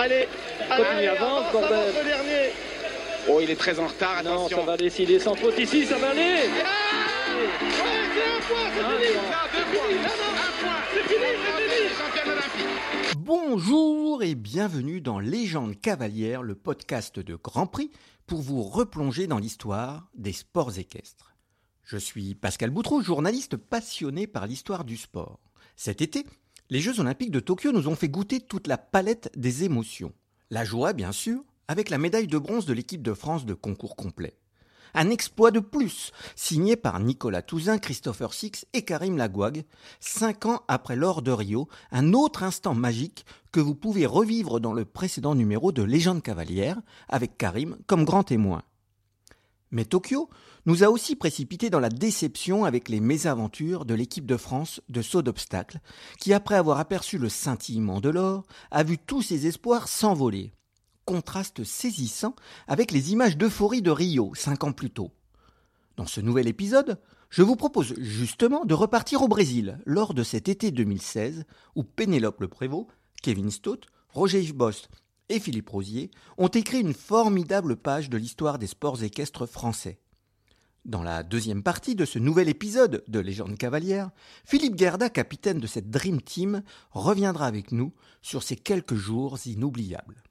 Allez, Continue, avance, bordel. le dernier. Oh, il est très en retard, Non, attention. ça va décider sans faute ici, ça va aller Ouais, c'est un point, c'est Un fini. point. Là, deux points. Un point. C'est fini, c'est fini. Championne olympique. Bonjour et bienvenue dans Légende cavalière, le podcast de Grand Prix, pour vous replonger dans l'histoire des sports équestres. Je suis Pascal Boutreau, journaliste passionné par l'histoire du sport. Cet été, les Jeux Olympiques de Tokyo nous ont fait goûter toute la palette des émotions. La joie, bien sûr, avec la médaille de bronze de l'équipe de France de concours complet. Un exploit de plus, signé par Nicolas Touzin, Christopher Six et Karim Lagouag, cinq ans après l'or de Rio, un autre instant magique que vous pouvez revivre dans le précédent numéro de Légende cavalière, avec Karim comme grand témoin. Mais Tokyo nous a aussi précipité dans la déception avec les mésaventures de l'équipe de France de saut d'obstacle, qui après avoir aperçu le scintillement de l'or, a vu tous ses espoirs s'envoler. Contraste saisissant avec les images d'euphorie de Rio, cinq ans plus tôt. Dans ce nouvel épisode, je vous propose justement de repartir au Brésil lors de cet été 2016 où Pénélope Le Prévost, Kevin Stott, Roger Yves Bost et Philippe Rosier ont écrit une formidable page de l'histoire des sports équestres français. Dans la deuxième partie de ce nouvel épisode de Légende cavalière, Philippe Gerda, capitaine de cette Dream Team, reviendra avec nous sur ces quelques jours inoubliables.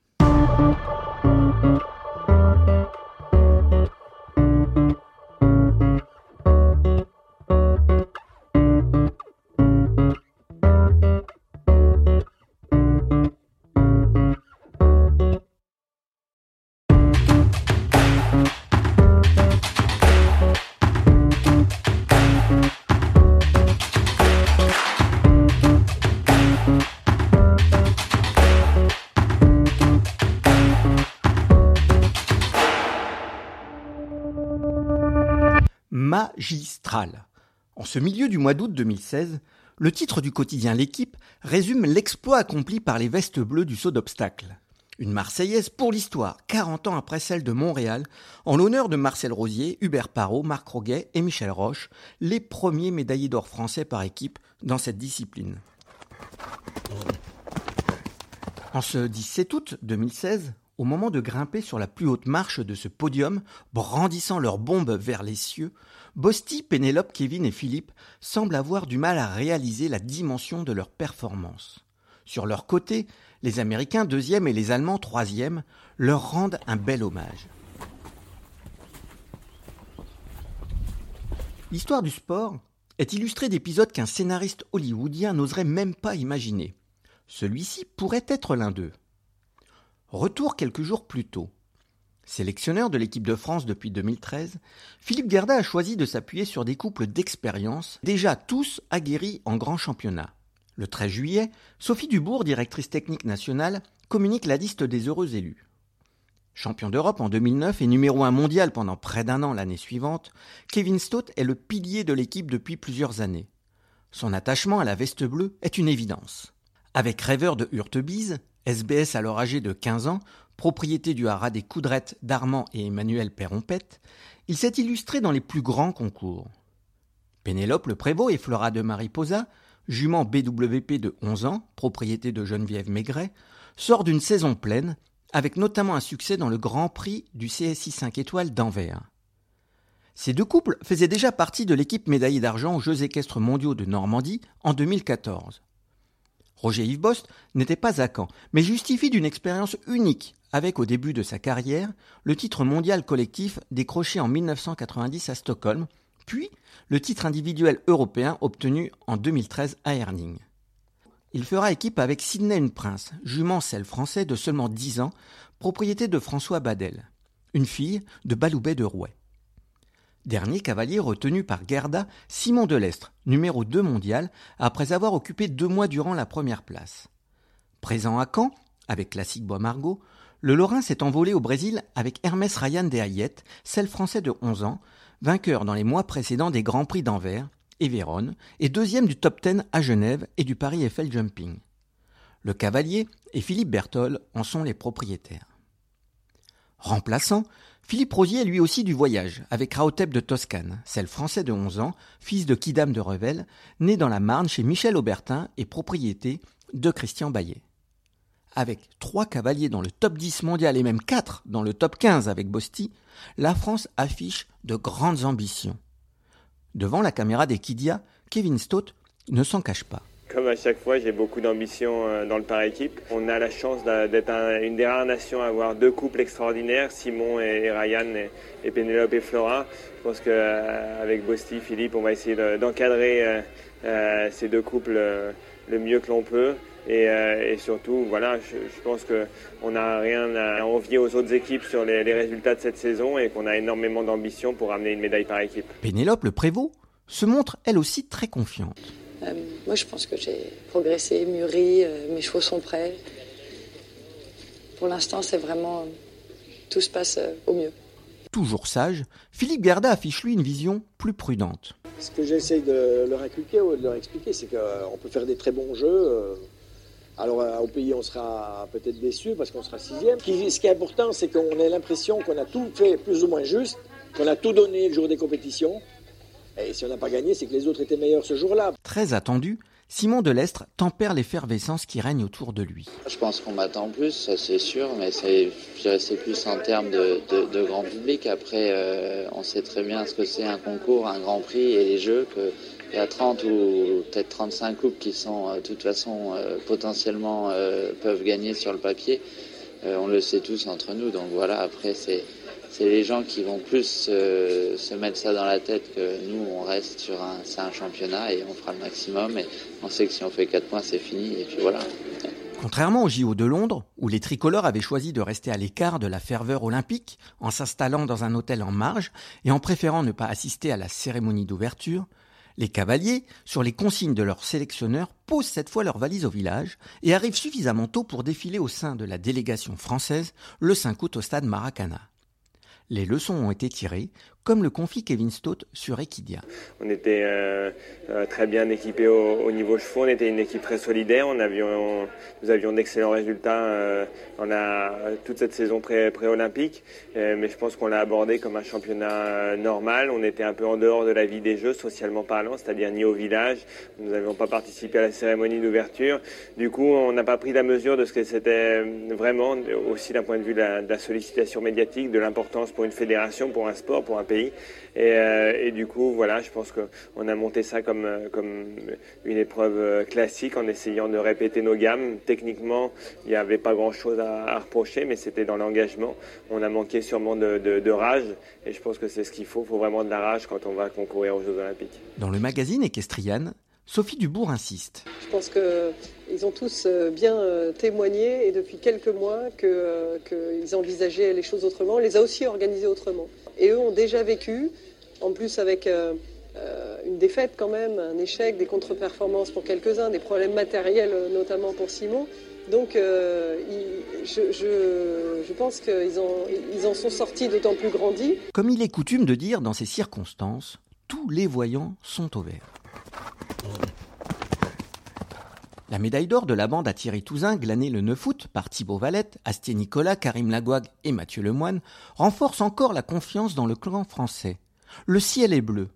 En ce milieu du mois d'août 2016, le titre du quotidien L'équipe résume l'exploit accompli par les vestes bleues du saut d'obstacle. Une Marseillaise pour l'histoire, 40 ans après celle de Montréal, en l'honneur de Marcel Rosier, Hubert Parot, Marc Roguet et Michel Roche, les premiers médaillés d'or français par équipe dans cette discipline. En ce 17 août 2016, au moment de grimper sur la plus haute marche de ce podium, brandissant leurs bombes vers les cieux, Bosti, Pénélope, Kevin et Philippe semblent avoir du mal à réaliser la dimension de leur performance. Sur leur côté, les Américains deuxième et les Allemands troisième leur rendent un bel hommage. L'histoire du sport est illustrée d'épisodes qu'un scénariste hollywoodien n'oserait même pas imaginer. Celui-ci pourrait être l'un d'eux. Retour quelques jours plus tôt. Sélectionneur de l'équipe de France depuis 2013, Philippe Gerda a choisi de s'appuyer sur des couples d'expérience, déjà tous aguerris en grand championnat. Le 13 juillet, Sophie Dubourg, directrice technique nationale, communique la liste des heureux élus. Champion d'Europe en 2009 et numéro 1 mondial pendant près d'un an l'année suivante, Kevin Stott est le pilier de l'équipe depuis plusieurs années. Son attachement à la veste bleue est une évidence. Avec Rêveur de Hurtebise, SBS alors âgé de 15 ans, propriété du haras des Coudrettes d'Armand et Emmanuel Perrompette, il s'est illustré dans les plus grands concours. Pénélope Le Prévost et Flora de Mariposa, jument BWP de 11 ans, propriété de Geneviève Maigret, sort d'une saison pleine, avec notamment un succès dans le Grand Prix du CSI 5 étoiles d'Anvers. Ces deux couples faisaient déjà partie de l'équipe médaillée d'argent aux Jeux équestres mondiaux de Normandie en 2014. Roger Yves Bost n'était pas à Caen, mais justifie d'une expérience unique avec au début de sa carrière le titre mondial collectif décroché en 1990 à Stockholm, puis le titre individuel européen obtenu en 2013 à Herning. Il fera équipe avec Sidney Prince, jument celle français de seulement 10 ans, propriété de François Badel, une fille de Baloubet de Rouet. Dernier cavalier retenu par Gerda, Simon Delestre, numéro 2 mondial, après avoir occupé deux mois durant la première place. Présent à Caen, avec Classique Bois Margot, le Lorrain s'est envolé au Brésil avec Hermès Ryan des Hayet, celle français de 11 ans, vainqueur dans les mois précédents des Grands Prix d'Anvers et Vérone, et deuxième du top 10 à Genève et du Paris Eiffel Jumping. Le cavalier et Philippe Berthold en sont les propriétaires. Remplaçant, Philippe Rosier est lui aussi du voyage, avec Raotep de Toscane, celle français de 11 ans, fils de Kidam de Revel, né dans la Marne chez Michel Aubertin et propriété de Christian Baillet. Avec trois cavaliers dans le top 10 mondial et même quatre dans le top 15 avec Bosti, la France affiche de grandes ambitions. Devant la caméra d'Equidia, Kevin Stott ne s'en cache pas. Comme à chaque fois, j'ai beaucoup d'ambition euh, dans le par équipe. On a la chance d'être une des rares nations à avoir deux couples extraordinaires, Simon et Ryan et, Pénélope et Flora. Je pense qu'avec Bosti, Philippe, on va essayer d'encadrer euh, euh, ces deux couples le mieux que l'on peut. Et, surtout, voilà, je, pense qu'on n'a rien à envier aux autres équipes sur les, les résultats de cette saison et qu'on a énormément d'ambition pour amener une médaille par équipe. Pénélope, le prévôt, se montre elle aussi très confiante. Euh, moi, je pense que j'ai progressé, mûri, euh, mes chevaux sont prêts. Pour l'instant, c'est vraiment. Tout se passe euh, au mieux. Toujours sage, Philippe Garda affiche lui une vision plus prudente. Ce que j'essaye de leur inculquer ou de leur expliquer, c'est qu'on peut faire des très bons jeux. Alors au pays, on sera peut-être déçu parce qu'on sera sixième. Ce qui est important, c'est qu'on ait l'impression qu'on a tout fait plus ou moins juste, qu'on a tout donné le jour des compétitions, et si on n'a pas gagné, c'est que les autres étaient meilleurs ce jour-là. Très attendu, Simon Delestre tempère l'effervescence qui règne autour de lui. Je pense qu'on m'attend plus, ça c'est sûr, mais c'est, plus en termes de, grand public. Après, euh, on sait très bien ce que c'est un concours, un grand prix et les jeux, qu'il y a 30 ou peut-être 35 coupes qui sont, euh, de toute façon, euh, potentiellement peuvent gagner sur le papier. on le sait tous entre nous, donc voilà, après c'est c'est les gens qui vont plus euh, se mettre ça dans la tête que nous, on reste sur un, championnat et on fera le maximum. Et on sait que si on fait 4 points, c'est fini. Et puis voilà. Contrairement au JO de Londres, où les tricolores avaient choisi de rester à l'écart de la ferveur olympique en s'installant dans un hôtel en marge et en préférant ne pas assister à la cérémonie d'ouverture, les cavaliers, sur les consignes de leur sélectionneur, posent cette fois leur valise au village et arrivent suffisamment tôt pour défiler au sein de la délégation française le 5 août au stade Maracana. Les leçons ont été tirées, comme le confie Kevin Stott sur Equidia. On était euh, euh, très bien équipés au, niveau chevaux, on était une équipe très solidaire, on avions, nous avions d'excellents résultats euh, toute cette saison pré-olympique, mais je pense qu'on l'a abordé comme un championnat normal. On était un peu en dehors de la vie des Jeux, socialement parlant, c'est-à-dire ni au village, nous n'avions pas participé à la cérémonie d'ouverture. Du coup, on n'a pas pris la mesure de ce que c'était vraiment, aussi d'un point de vue de la sollicitation médiatique, de l'importance pour une fédération, pour un sport, pour un pays euh, et, du coup, voilà, je pense qu'on a monté ça comme, euh, comme une épreuve euh, classique en essayant de répéter nos gammes. Techniquement, il n'y avait pas grand-chose à, reprocher, mais c'était dans l'engagement. On a manqué sûrement de, rage, et je pense que c'est ce qu'il faut. Il faut vraiment de la rage quand on va concourir aux Jeux Olympiques. Dans le magazine Equestrian, Sophie Dubourg insiste. Je pense qu'ils ont tous bien témoigné et depuis quelques mois qu'ils envisageaient les choses autrement. On les a aussi organisées autrement. Et eux ont déjà vécu, en plus avec euh, euh, une défaite quand même, un échec, des contre-performances pour quelques-uns, des problèmes matériels euh, notamment pour Simon. Donc je, pense qu'ils ils en sont sortis d'autant plus grandis. Comme il est coutume de dire dans ces circonstances, tous les voyants sont au vert. La médaille d'or de la bande à Thierry Touzin, glanée le 9 août par Thibaut Valette, Astier Nicolas, Karim Lagouag et Mathieu Lemoine, renforce encore la confiance dans le clan français. Le ciel est bleu,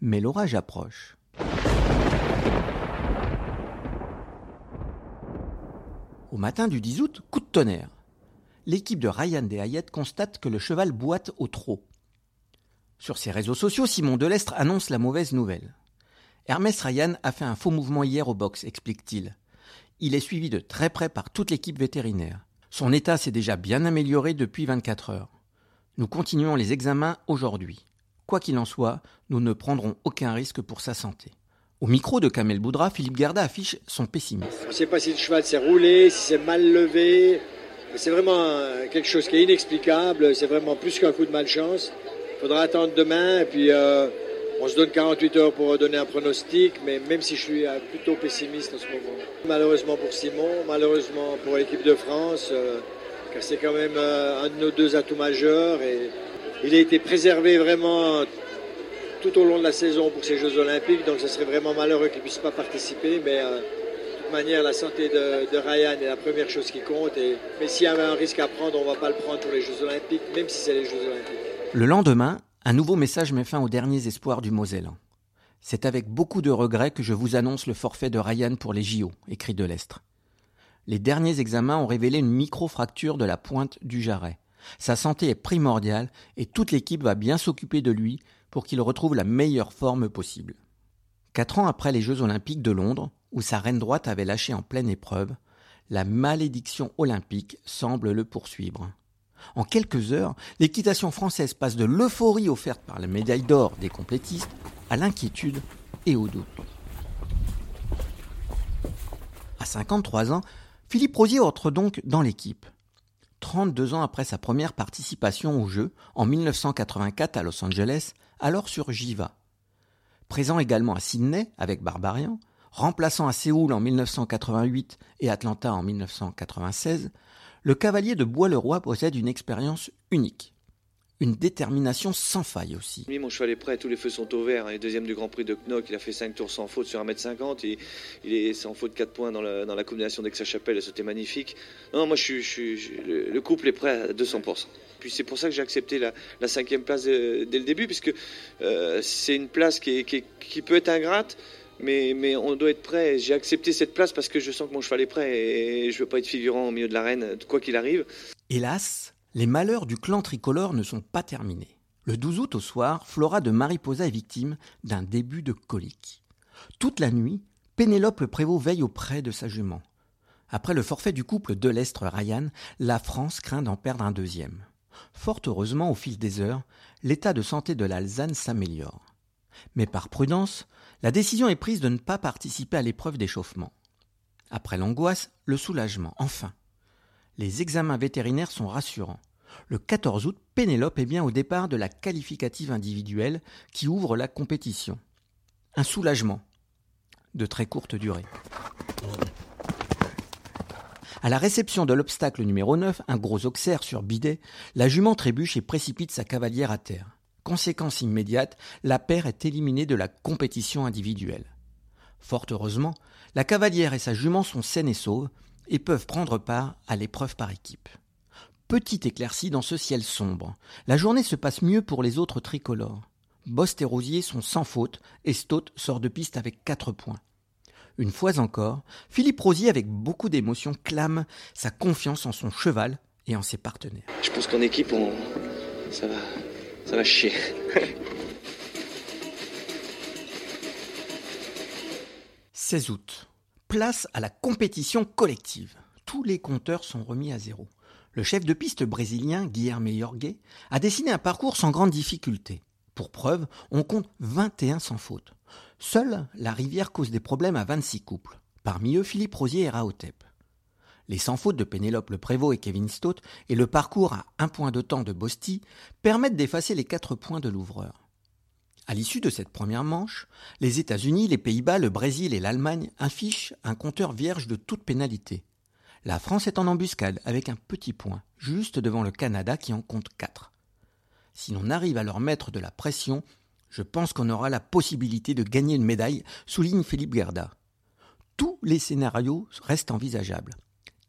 mais l'orage approche. Au matin du 10 août, coup de tonnerre. L'équipe de Ryan Hayet constate que le cheval boite au trot. Sur ses réseaux sociaux, Simon Delestre annonce la mauvaise nouvelle. Hermès Ryan a fait un faux mouvement hier au box, explique-t-il. Il est suivi de très près par toute l'équipe vétérinaire. Son état s'est déjà bien amélioré depuis 24 heures. Nous continuons les examens aujourd'hui. Quoi qu'il en soit, nous ne prendrons aucun risque pour sa santé. Au micro de Kamel Boudra, Philippe Garda affiche son pessimisme. On ne sait pas si le cheval s'est roulé, si c'est mal levé. C'est vraiment quelque chose qui est inexplicable. C'est vraiment plus qu'un coup de malchance. Il faudra attendre demain et puis euh, on se donne 48 heures pour donner un pronostic, mais même si je suis euh, plutôt pessimiste en ce moment. Malheureusement pour Simon, malheureusement pour l'équipe de France, euh, car c'est quand même euh, un de nos deux atouts majeurs. Et il a été préservé vraiment tout au long de la saison pour ces Jeux Olympiques, donc ce serait vraiment malheureux qu'il ne puisse pas participer. Mais de toute manière, la santé de, Ryan est la première chose qui compte. Et, mais s'il y avait un risque à prendre, on ne va pas le prendre pour les Jeux Olympiques, même si c'est les Jeux Olympiques. Le lendemain, un nouveau message met fin aux derniers espoirs du Mosellan. C'est avec beaucoup de regrets que je vous annonce le forfait de Ryan pour les JO, écrit Delestre. Les derniers examens ont révélé une micro-fracture de la pointe du jarret. Sa santé est primordiale et toute l'équipe va bien s'occuper de lui pour qu'il retrouve la meilleure forme possible. Quatre ans après les Jeux olympiques de Londres, où sa reine droite avait lâché en pleine épreuve, la malédiction olympique semble le poursuivre. En quelques heures, l'équitation française passe de l'euphorie offerte par la médaille d'or des complétistes à l'inquiétude et au doute. À 53 ans, Philippe Rosier entre donc dans l'équipe. 32 ans après sa première participation aux Jeux, en 1984 à Los Angeles, alors sur Jiva. Présent également à Sydney avec Barbarian, remplaçant à Séoul en 1988 et Atlanta en 1996, le cavalier de Bois-le-Roi possède une expérience unique. Une détermination sans faille aussi. mon cheval est prêt, tous les feux sont au vert. Il est deuxième du Grand Prix de Knock, il a fait 5 tours sans faute sur 1m50. Et il est sans faute 4 points dans la, dans la combinaison d'Aix-Chapelle, c'était magnifique. Non, moi je le, couple est prêt à 200%. Puis c'est pour ça que j'ai accepté la, cinquième place dès le début, puisque euh, c'est une place qui, qui peut être ingrate mais, on doit être prêt. J'ai accepté cette place parce que je sens que mon cheval est prêt et je ne veux pas être figurant au milieu de l'arène, quoi qu'il arrive. Hélas, les malheurs du clan tricolore ne sont pas terminés. Le 12 août au soir, Flora de Mariposa est victime d'un début de colique. Toute la nuit, Pénélope le Prévost veille auprès de sa jument. Après le forfait du couple de l'Estre Ryan, la France craint d'en perdre un deuxième. Fort heureusement, au fil des heures, l'état de santé de l'Alzane s'améliore. Mais par prudence, la décision est prise de ne pas participer à l'épreuve d'échauffement. Après l'angoisse, le soulagement, enfin. Les examens vétérinaires sont rassurants. Le 14 août, Pénélope est bien au départ de la qualificative individuelle qui ouvre la compétition. Un soulagement de très courte durée. À la réception de l'obstacle numéro 9, un gros auxerre sur bidet, la jument trébuche et précipite sa cavalière à terre. Conséquence immédiate, la paire est éliminée de la compétition individuelle. Fort heureusement, la cavalière et sa jument sont saines et sauves et peuvent prendre part à l'épreuve par équipe. Petite éclaircie dans ce ciel sombre. La journée se passe mieux pour les autres tricolores. Bost et Rosier sont sans faute et Stott sort de piste avec quatre points. Une fois encore, Philippe Rosier, avec beaucoup d'émotion, clame sa confiance en son cheval et en ses partenaires. Je pense qu'en équipe, on... ça va, ça va chier. 16 août. Place à la compétition collective. Tous les compteurs sont remis à zéro. Le chef de piste brésilien, Guilherme Jorge, a dessiné un parcours sans grande difficulté. Pour preuve, on compte 21 sans faute. Seule la rivière cause des problèmes à 26 couples. Parmi eux, Philippe Rosier et Raotep les sans faute de Pénélope Le Prévost et Kevin Stott et le parcours à un point de temps de Bosti permettent d'effacer les quatre points de l'ouvreur. À l'issue de cette première manche, les États-Unis, les Pays-Bas, le Brésil et l'Allemagne affichent un compteur vierge de toute pénalité. La France est en embuscade avec un petit point, juste devant le Canada qui en compte quatre. Si l'on arrive à leur mettre de la pression, je pense qu'on aura la possibilité de gagner une médaille, souligne Philippe Gerda. Tous les scénarios restent envisageables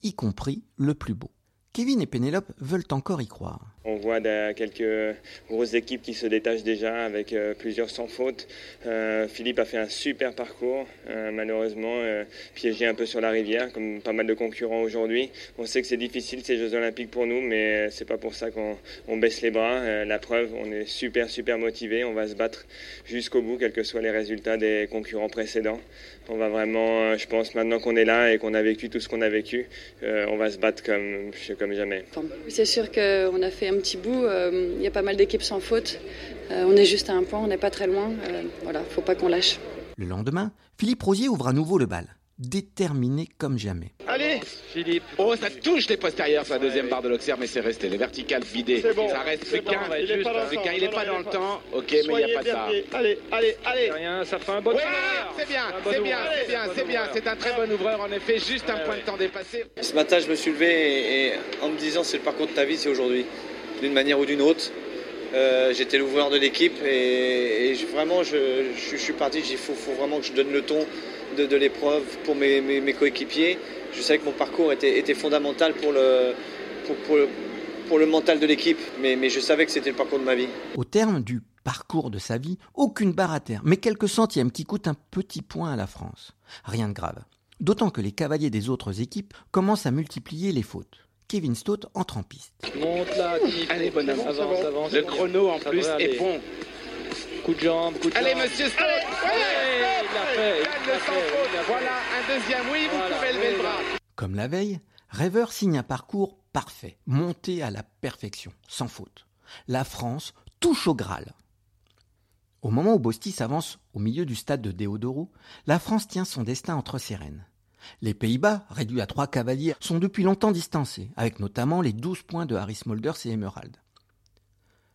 y compris le plus beau. Kevin et Pénélope veulent encore y croire. On voit quelques grosses équipes qui se détachent déjà avec euh, plusieurs sans faute. Euh, Philippe a fait un super parcours, euh, malheureusement piégé un peu sur la rivière, comme pas mal de concurrents aujourd'hui. On sait que c'est difficile ces Jeux Olympiques pour nous, mais c'est pas pour ça qu'on baisse les bras. la preuve, on est super super motivé. On va se battre jusqu'au bout, quels que soient les résultats des concurrents précédents. On va vraiment, je pense, maintenant qu'on est là et qu'on a vécu tout ce qu'on a vécu, on va se battre comme, comme jamais. C'est sûr qu'on a fait un petit bout. Euh, il y a pas mal d'équipes sans faute. Euh, on est juste à un point, on n'est pas très loin. Euh, voilà, faut pas qu'on lâche. Le lendemain, Philippe Rosier ouvre à nouveau le bal déterminé comme jamais. Allez Philippe Oh, ça touche les postérieurs la deuxième barre de l'Auxerre, mais c'est resté. Les verticales vidées. Ça reste c'est qu'un. il n'est pas, dans le temps. Ok, mais il n'y a pas ça. Allez, allez, allez Rien, ça fait un bon C'est bien, c'est bien, c'est bien, c'est bien. C'est un très bon ouvreur, en effet, juste un point de temps dépassé. Ce matin, je me suis levé et, en me disant c'est le parcours de ta vie, c'est aujourd'hui. D'une manière ou d'une autre. Euh, j'étais l'ouvreur de l'équipe et, vraiment je, suis parti, il faut, vraiment que je donne le ton de, l'épreuve pour mes, coéquipiers. Je savais que mon parcours était, fondamental pour le, mental de l'équipe, mais je savais que c'était le parcours de ma vie. Au terme du parcours de sa vie, aucune barre à terre, mais quelques centièmes qui coûtent un petit point à la France. Rien de grave. d'autant que les cavaliers des autres équipes commencent à multiplier les fautes. Kevin Stott entre en piste. Monte là, Allez, bonhomme. Avance, avance. Le chrono en Ça plus est bon. Coup de jambe, coup de Allez, jambe. monsieur Stott Ouais, il l'a fait, il le fait, il fait. Voilà, un deuxième. Oui, vous Voilà, pouvez lever oui, le bras. Comme la veille, Rêveur signe un parcours parfait, monté à la perfection, sans faute. La France touche au Graal. Au moment où Bosti s'avance au milieu du stade de Déodoro, la France tient son destin entre ses rênes. Les Pays-Bas, réduits à trois cavaliers, sont depuis longtemps distancés, avec notamment les 12 points de Harris Mulders et Emerald.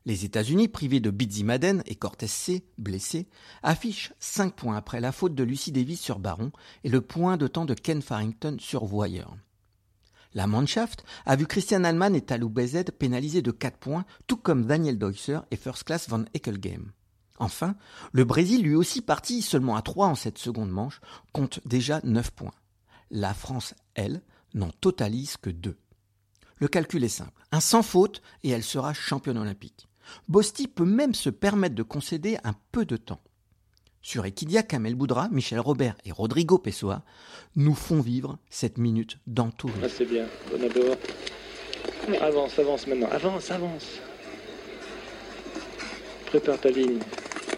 Les États-Unis, privés de Bizzy Madden et Cortez C, blessés, affichent 5 points après la faute de Lucy Davis sur Baron et le point de temps de Ken Farrington sur Voyeur. La Mannschaft a vu Christian Allman et Talou Bezed pénalisés de 4 points, tout comme Daniel Deusser et First Class Van Eckelgame. Enfin, le Brésil, lui aussi parti seulement à 3 en cette seconde manche, compte déjà 9 points. La France, elle, n'en totalise que 2. Le calcul est simple. Un sans faute et elle sera championne olympique. Bosti peut même se permettre de concéder un peu de temps. Sur Equidia, Kamel Boudra, Michel Robert et Rodrigo Pessoa nous font vivre cette minute d'entourage. Ah, c'est bien, bon abord. Avance, avance maintenant. Avance, avance. Prépare ta ligne.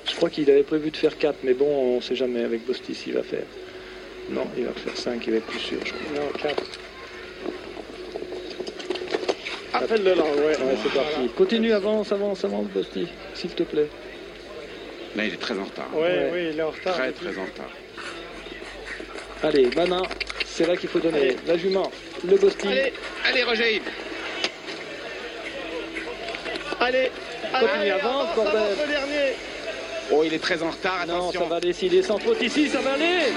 Je crois qu'il avait prévu de faire 4, mais bon, on sait jamais avec Bosti s'il va faire. Non, il va faire 5, il va être plus sûr, je crois. Non, 4. Appelle-le là, ouais. Ouais, c'est parti. Continue, avance, avance, avance, Bosti, s'il te plaît. Là, il est très en retard. Ouais, Ouais. oui, il est en retard. Très, très en retard. Allez, Manin, c'est là qu'il faut donner. Allez. La jument, le Bosti. Allez, allez, Roger Yves. Allez, Continue, allez, avance, avance, bordel. avance, le dernier. Oh, il est très en retard, Non, ça va décider sans faute ici, ça va aller. Ouais,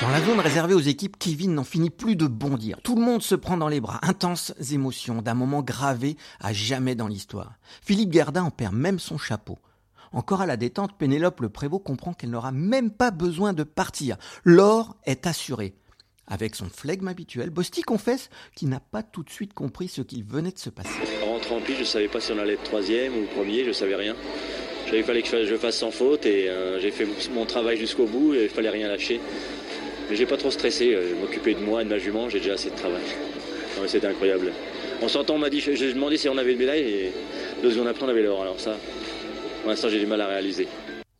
Dans la zone réservée aux équipes, Kevin n'en finit plus de bondir. Tout le monde se prend dans les bras. Intenses émotions d'un moment gravé à jamais dans l'histoire. Philippe Gerdin en perd même son chapeau. Encore à la détente, Pénélope Le Prévost comprend qu'elle n'aura même pas besoin de partir. L'or est assuré. Avec son flegme habituel, Bosti confesse qu'il n'a pas tout de suite compris ce qu'il venait de se passer. En rentrant en piste, je ne savais pas si on allait être troisième ou premier, je savais rien. Il fallait que je fasse, sans faute et euh, j'ai fait mon travail jusqu'au bout et il fallait rien lâcher. Mais j'ai pas trop stressé, euh, je m'occupais de moi et de ma jument, j'ai déjà assez de travail. C'était incroyable. En sortant, on m'a dit, j'ai demandé si on avait une médaille et deux secondes après, on avait l'or. Alors ça, pour l'instant, j'ai du mal à réaliser.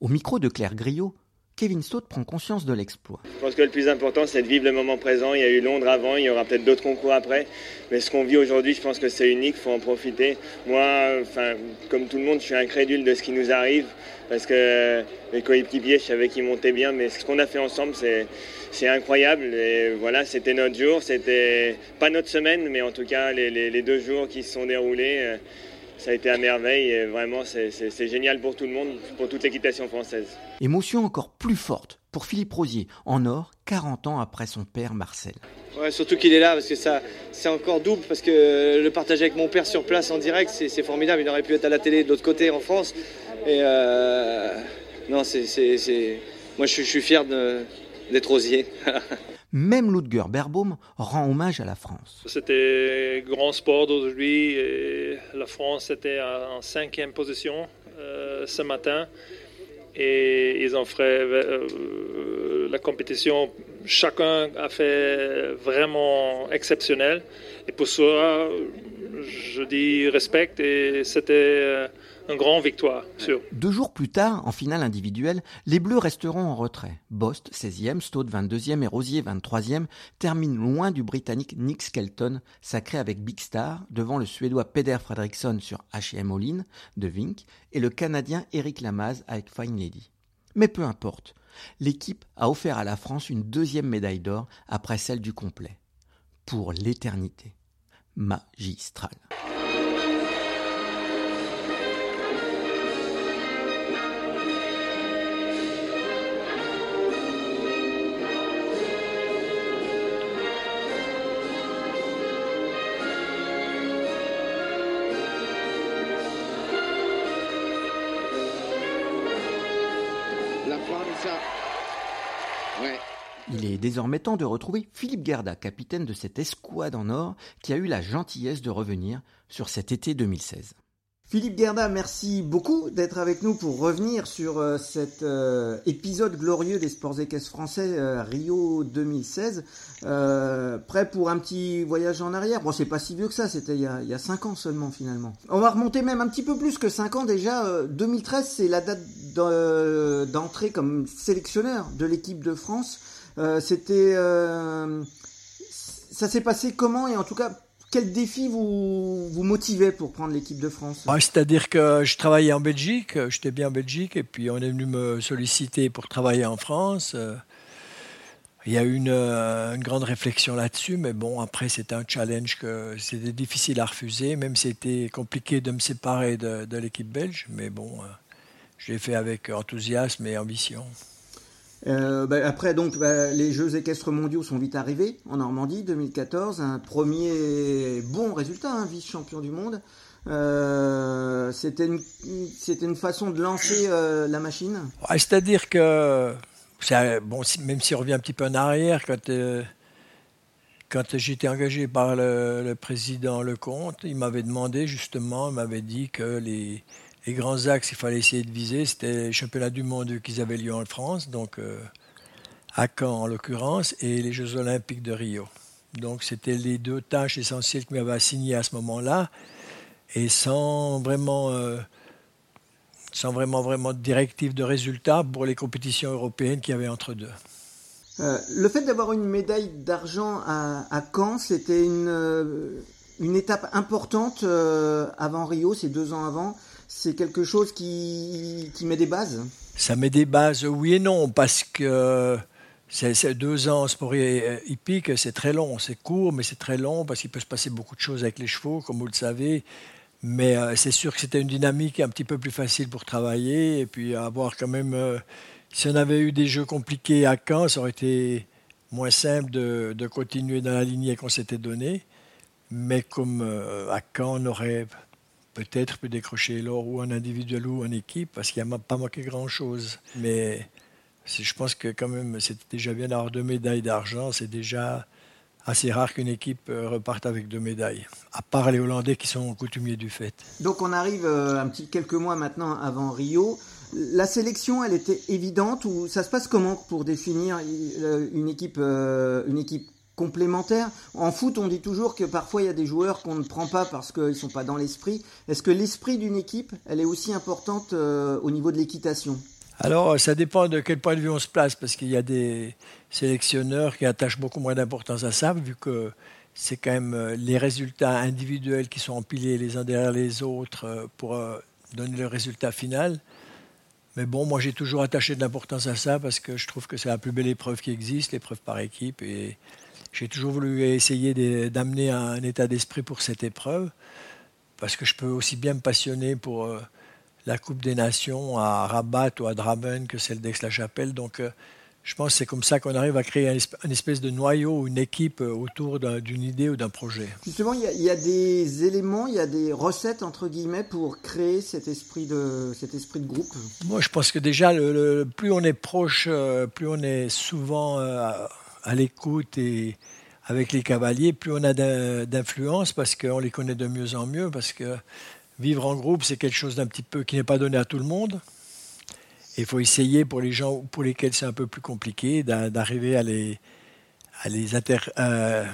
Au micro de Claire Griot, Kevin Stott prend conscience de l'exploit. Je pense que le plus important, c'est de vivre le moment présent. Il y a eu Londres avant, il y aura peut-être d'autres concours après. Mais ce qu'on vit aujourd'hui, je pense que c'est unique, il faut en profiter. Moi, enfin, comme tout le monde, je suis incrédule de ce qui nous arrive. Parce que les coéquipiers, je savais qu'ils montaient bien. Mais ce qu'on a fait ensemble, c'est, incroyable. Et voilà, c'était notre jour. C'était pas notre semaine, mais en tout cas, les deux jours qui se sont déroulés, euh, ça a été à merveille. Et vraiment, c'est, génial pour tout le monde, pour toute l'équitation française. Émotion encore plus forte pour Philippe Rosier, en or, 40 ans après son père Marcel. Ouais, surtout qu'il est là parce que ça, c'est encore double parce que le partage avec mon père sur place en direct, c'est, c'est formidable. Il aurait pu être à la télé de l'autre côté en France. Et euh, non, c'est, moi je suis, je suis fier d'être rosier. Même Ludger Berbaum rend hommage à la France. C'était grand sport d'aujourd'hui la France était en cinquième position euh, ce matin et ils ont fait euh, la compétition. Chacun a fait vraiment exceptionnel et pour ça, je dis respect et c'était euh, une grande victoire, sûr. Deux jours plus tard, en finale individuelle, les Bleus resteront en retrait. Bost, 16e, Stott, 22e et Rosier, 23e, terminent loin du Britannique Nick Skelton, sacré avec Big Star, devant le Suédois Peder Fredriksson sur H&M Olin de Vink et le Canadien Eric Lamaze avec Fine Lady. Mais peu importe, l'équipe a offert à la France une deuxième médaille d'or après celle du complet. Pour l'éternité. Magistral. Est désormais temps de retrouver Philippe Gerda, capitaine de cette escouade en or, qui a eu la gentillesse de revenir sur cet été 2016. Philippe Gerda, merci beaucoup d'être avec nous pour revenir sur euh, cet euh, épisode glorieux des sports équestres français euh, Rio 2016. prêt pour un petit voyage en arrière? Bon, c'est pas si vieux que ça, c'était il, y a 5 ans seulement finalement. On va remonter même un petit peu plus que 5 ans déjà. 2013, c'est la date d'entrée comme sélectionneur de l'équipe de France. C'était... ça s'est passé comment et en tout cas quel défi vous, vous motivait pour prendre l'équipe de France? Bah, C'est-à-dire que je travaillais en Belgique, j'étais bien en Belgique, et puis on est venu me solliciter pour travailler en France. Il y a eu une, une grande réflexion là-dessus, mais bon, après c'était un challenge que c'était difficile à refuser, même si c'était compliqué de me séparer de, de l'équipe belge, mais bon, je l'ai fait avec enthousiasme et ambition. Euh, bah, après, donc, bah, les Jeux équestres mondiaux sont vite arrivés en Normandie 2014. Un premier bon résultat, un vice-champion du monde. Euh, c'était une, une façon de lancer euh, la machine. c'est-à-dire que, bon, même si on revient un petit peu en arrière, quand quand j'étais engagé par le, le, président Lecomte, il m'avait demandé justement, il m'avait dit que les les grands axes qu'il fallait essayer de viser, c'était les championnats du monde qui avaient lieu en France, donc euh, à Caen en l'occurrence, et les Jeux olympiques de Rio. Donc c'était les deux tâches essentielles qu'il m'avait assignées à ce moment-là, et sans vraiment, euh, sans vraiment, vraiment de directive de résultats pour les compétitions européennes qu'il y avait entre deux. Euh, le fait d'avoir une médaille d'argent à, Caen, c'était une étape importante avant Rio, c'est deux ans avant c'est quelque chose qui, met des bases Ça met des bases, oui et non, parce que c'est deux ans en sport hippique, c'est très long, c'est court, mais c'est très long parce qu'il peut se passer beaucoup de choses avec les chevaux, comme vous le savez. Mais euh, c'est sûr que c'était une dynamique un petit peu plus facile pour travailler et puis avoir quand même. Euh, si on avait eu des jeux compliqués à Caen, ça aurait été moins simple de, de continuer dans la lignée qu'on s'était donnée. Mais comme euh, à Caen, on aurait peut-être pu décrocher l'or ou en individuel ou en équipe, parce qu'il n'y a pas manqué grand-chose. Mais je pense que quand même, c'était déjà bien d'avoir deux médailles d'argent. C'est déjà assez rare qu'une équipe euh, reparte avec deux médailles, à part les Hollandais qui sont coutumiers du fait. Donc on arrive euh, un petit quelques mois maintenant avant Rio. La sélection, elle était évidente ou ça se passe comment pour définir euh, une équipe complémentaire. En foot, on dit toujours que parfois il y a des joueurs qu'on ne prend pas parce qu'ils ne sont pas dans l'esprit. Est-ce que l'esprit d'une équipe, elle est aussi importante euh, au niveau de l'équitation? Alors, ça dépend de quel point de vue on se place, parce qu'il y a des sélectionneurs qui attachent beaucoup moins d'importance à ça, vu que c'est quand même euh, les résultats individuels qui sont empilés les uns derrière les autres euh, pour donner le résultat final. Mais bon, moi j'ai toujours attaché de l'importance à ça parce que je trouve que c'est la plus belle épreuve qui existe, l'épreuve par équipe. J'ai toujours voulu essayer d'amener un état d'esprit pour cette épreuve, parce que je peux aussi bien me passionner pour euh, la Coupe des Nations à Rabat ou à Draben que celle d'Aix-la-Chapelle. Donc euh, je pense que c'est comme ça qu'on arrive à créer un espèce de noyau, une équipe euh, autour d'une idée ou d'un projet. Justement, il y, a, des éléments, il y a des recettes, entre guillemets, pour créer cet esprit de, cet esprit de groupe? Moi, je pense que déjà, le, plus on est proche, plus on est souvent à l'écoute et avec les cavaliers, plus on a d'influence parce qu'on les connaît de mieux en mieux, parce que vivre en groupe, c'est quelque chose d'un petit peu qui n'est pas donné à tout le monde. Il faut essayer pour les gens pour lesquels c'est un peu plus compliqué d'arriver à les, à les, euh,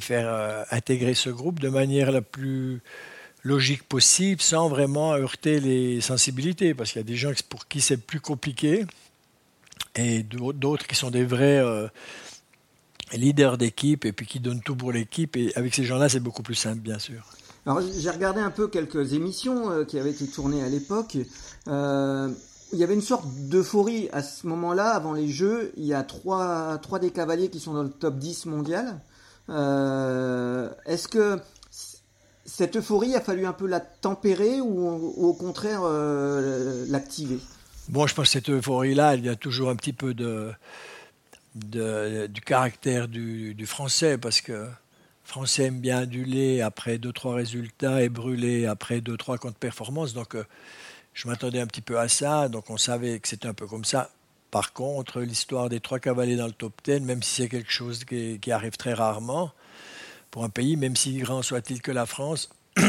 faire euh, intégrer ce groupe de manière la plus logique possible sans vraiment heurter les sensibilités parce qu'il y a des gens pour qui c'est plus compliqué et d'autres qui sont des vrais euh, leaders d'équipe et puis qui donnent tout pour l'équipe. Et avec ces gens-là, c'est beaucoup plus simple, bien sûr. Alors j'ai regardé un peu quelques émissions euh, qui avaient été tournées à l'époque. Euh, il y avait une sorte d'euphorie à ce moment-là, avant les Jeux. Il y a trois, trois des cavaliers qui sont dans le top 10 mondial. Est-ce que cette euphorie a fallu un peu la tempérer ou, ou au contraire l'activer? Bon, je pense que cette euphorie-là, elle vient toujours un petit peu du caractère du, français, parce que français aime bien aduler après deux, trois résultats et brûler après deux, trois contre-performances. Donc, euh, je m'attendais un petit peu à ça. Donc, on savait que c'était un peu comme ça. Par contre, l'histoire des trois cavaliers dans le top 10, même si c'est quelque chose qui, arrive très rarement pour un pays, même si grand soit-il que la France,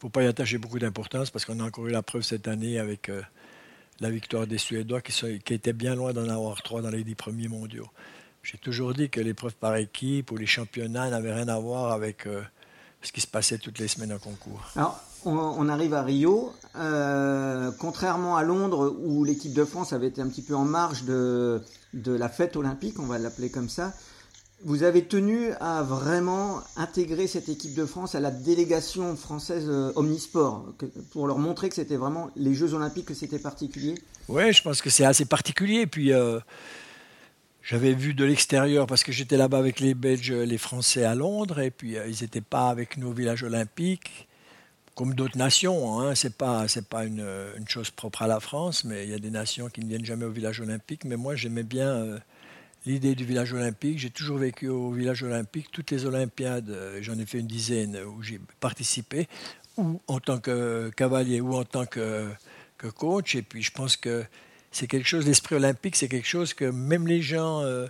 faut pas y attacher beaucoup d'importance parce qu'on a encore eu la preuve cette année avec la victoire des Suédois qui, étaient bien loin d'en avoir trois dans les dix premiers mondiaux. J'ai toujours dit que l'épreuve par équipe ou les championnats n'avaient rien à voir avec ce qui se passait toutes les semaines en concours. Alors, on, arrive à Rio. Euh, contrairement à Londres, où l'équipe de France avait été un petit peu en marge de la fête olympique, on va l'appeler comme ça, vous avez tenu à vraiment intégrer cette équipe de France à la délégation française euh, Omnisport, pour leur montrer que c'était vraiment les Jeux olympiques, que c'était particulier Oui, je pense que c'est assez particulier. Puis. Euh, j'avais vu de l'extérieur parce que j'étais là-bas avec les Belges, les Français à Londres, et puis ils n'étaient pas avec nos villages olympiques comme d'autres nations. Hein. Ce n'est pas, c'est pas une, chose propre à la France, mais il y a des nations qui ne viennent jamais au village olympique. Mais moi, j'aimais bien euh, l'idée du village olympique. J'ai toujours vécu au village olympique. Toutes les Olympiades, euh, j'en ai fait une dizaine où j'ai participé, ou en tant que cavalier, ou en tant que, que coach. Et puis, je pense que c'est quelque chose, l'esprit olympique, c'est quelque chose que même les gens. Euh,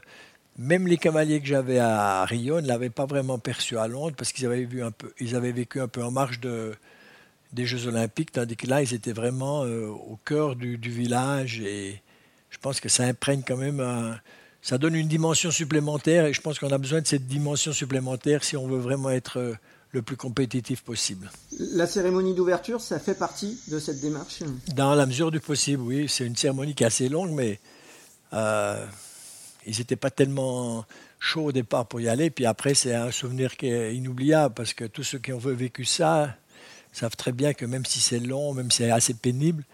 même les cavaliers que j'avais à Rio ne l'avaient pas vraiment perçu à Londres parce qu'ils avaient, vu un peu, ils avaient vécu un peu en marge de, des Jeux Olympiques, tandis que là, ils étaient vraiment euh, au cœur du, village et je pense que ça imprègne quand même, ça donne une dimension supplémentaire et je pense qu'on a besoin de cette dimension supplémentaire si on veut vraiment être euh, le plus compétitif possible. La cérémonie d'ouverture, ça fait partie de cette démarche? Dans la mesure du possible, oui. C'est une cérémonie qui est assez longue, mais euh, ils n'étaient pas tellement chauds au départ pour y aller. Puis après, c'est un souvenir qui est inoubliable parce que tous ceux qui ont vécu ça, savent très bien que même si c'est long, même si c'est assez pénible,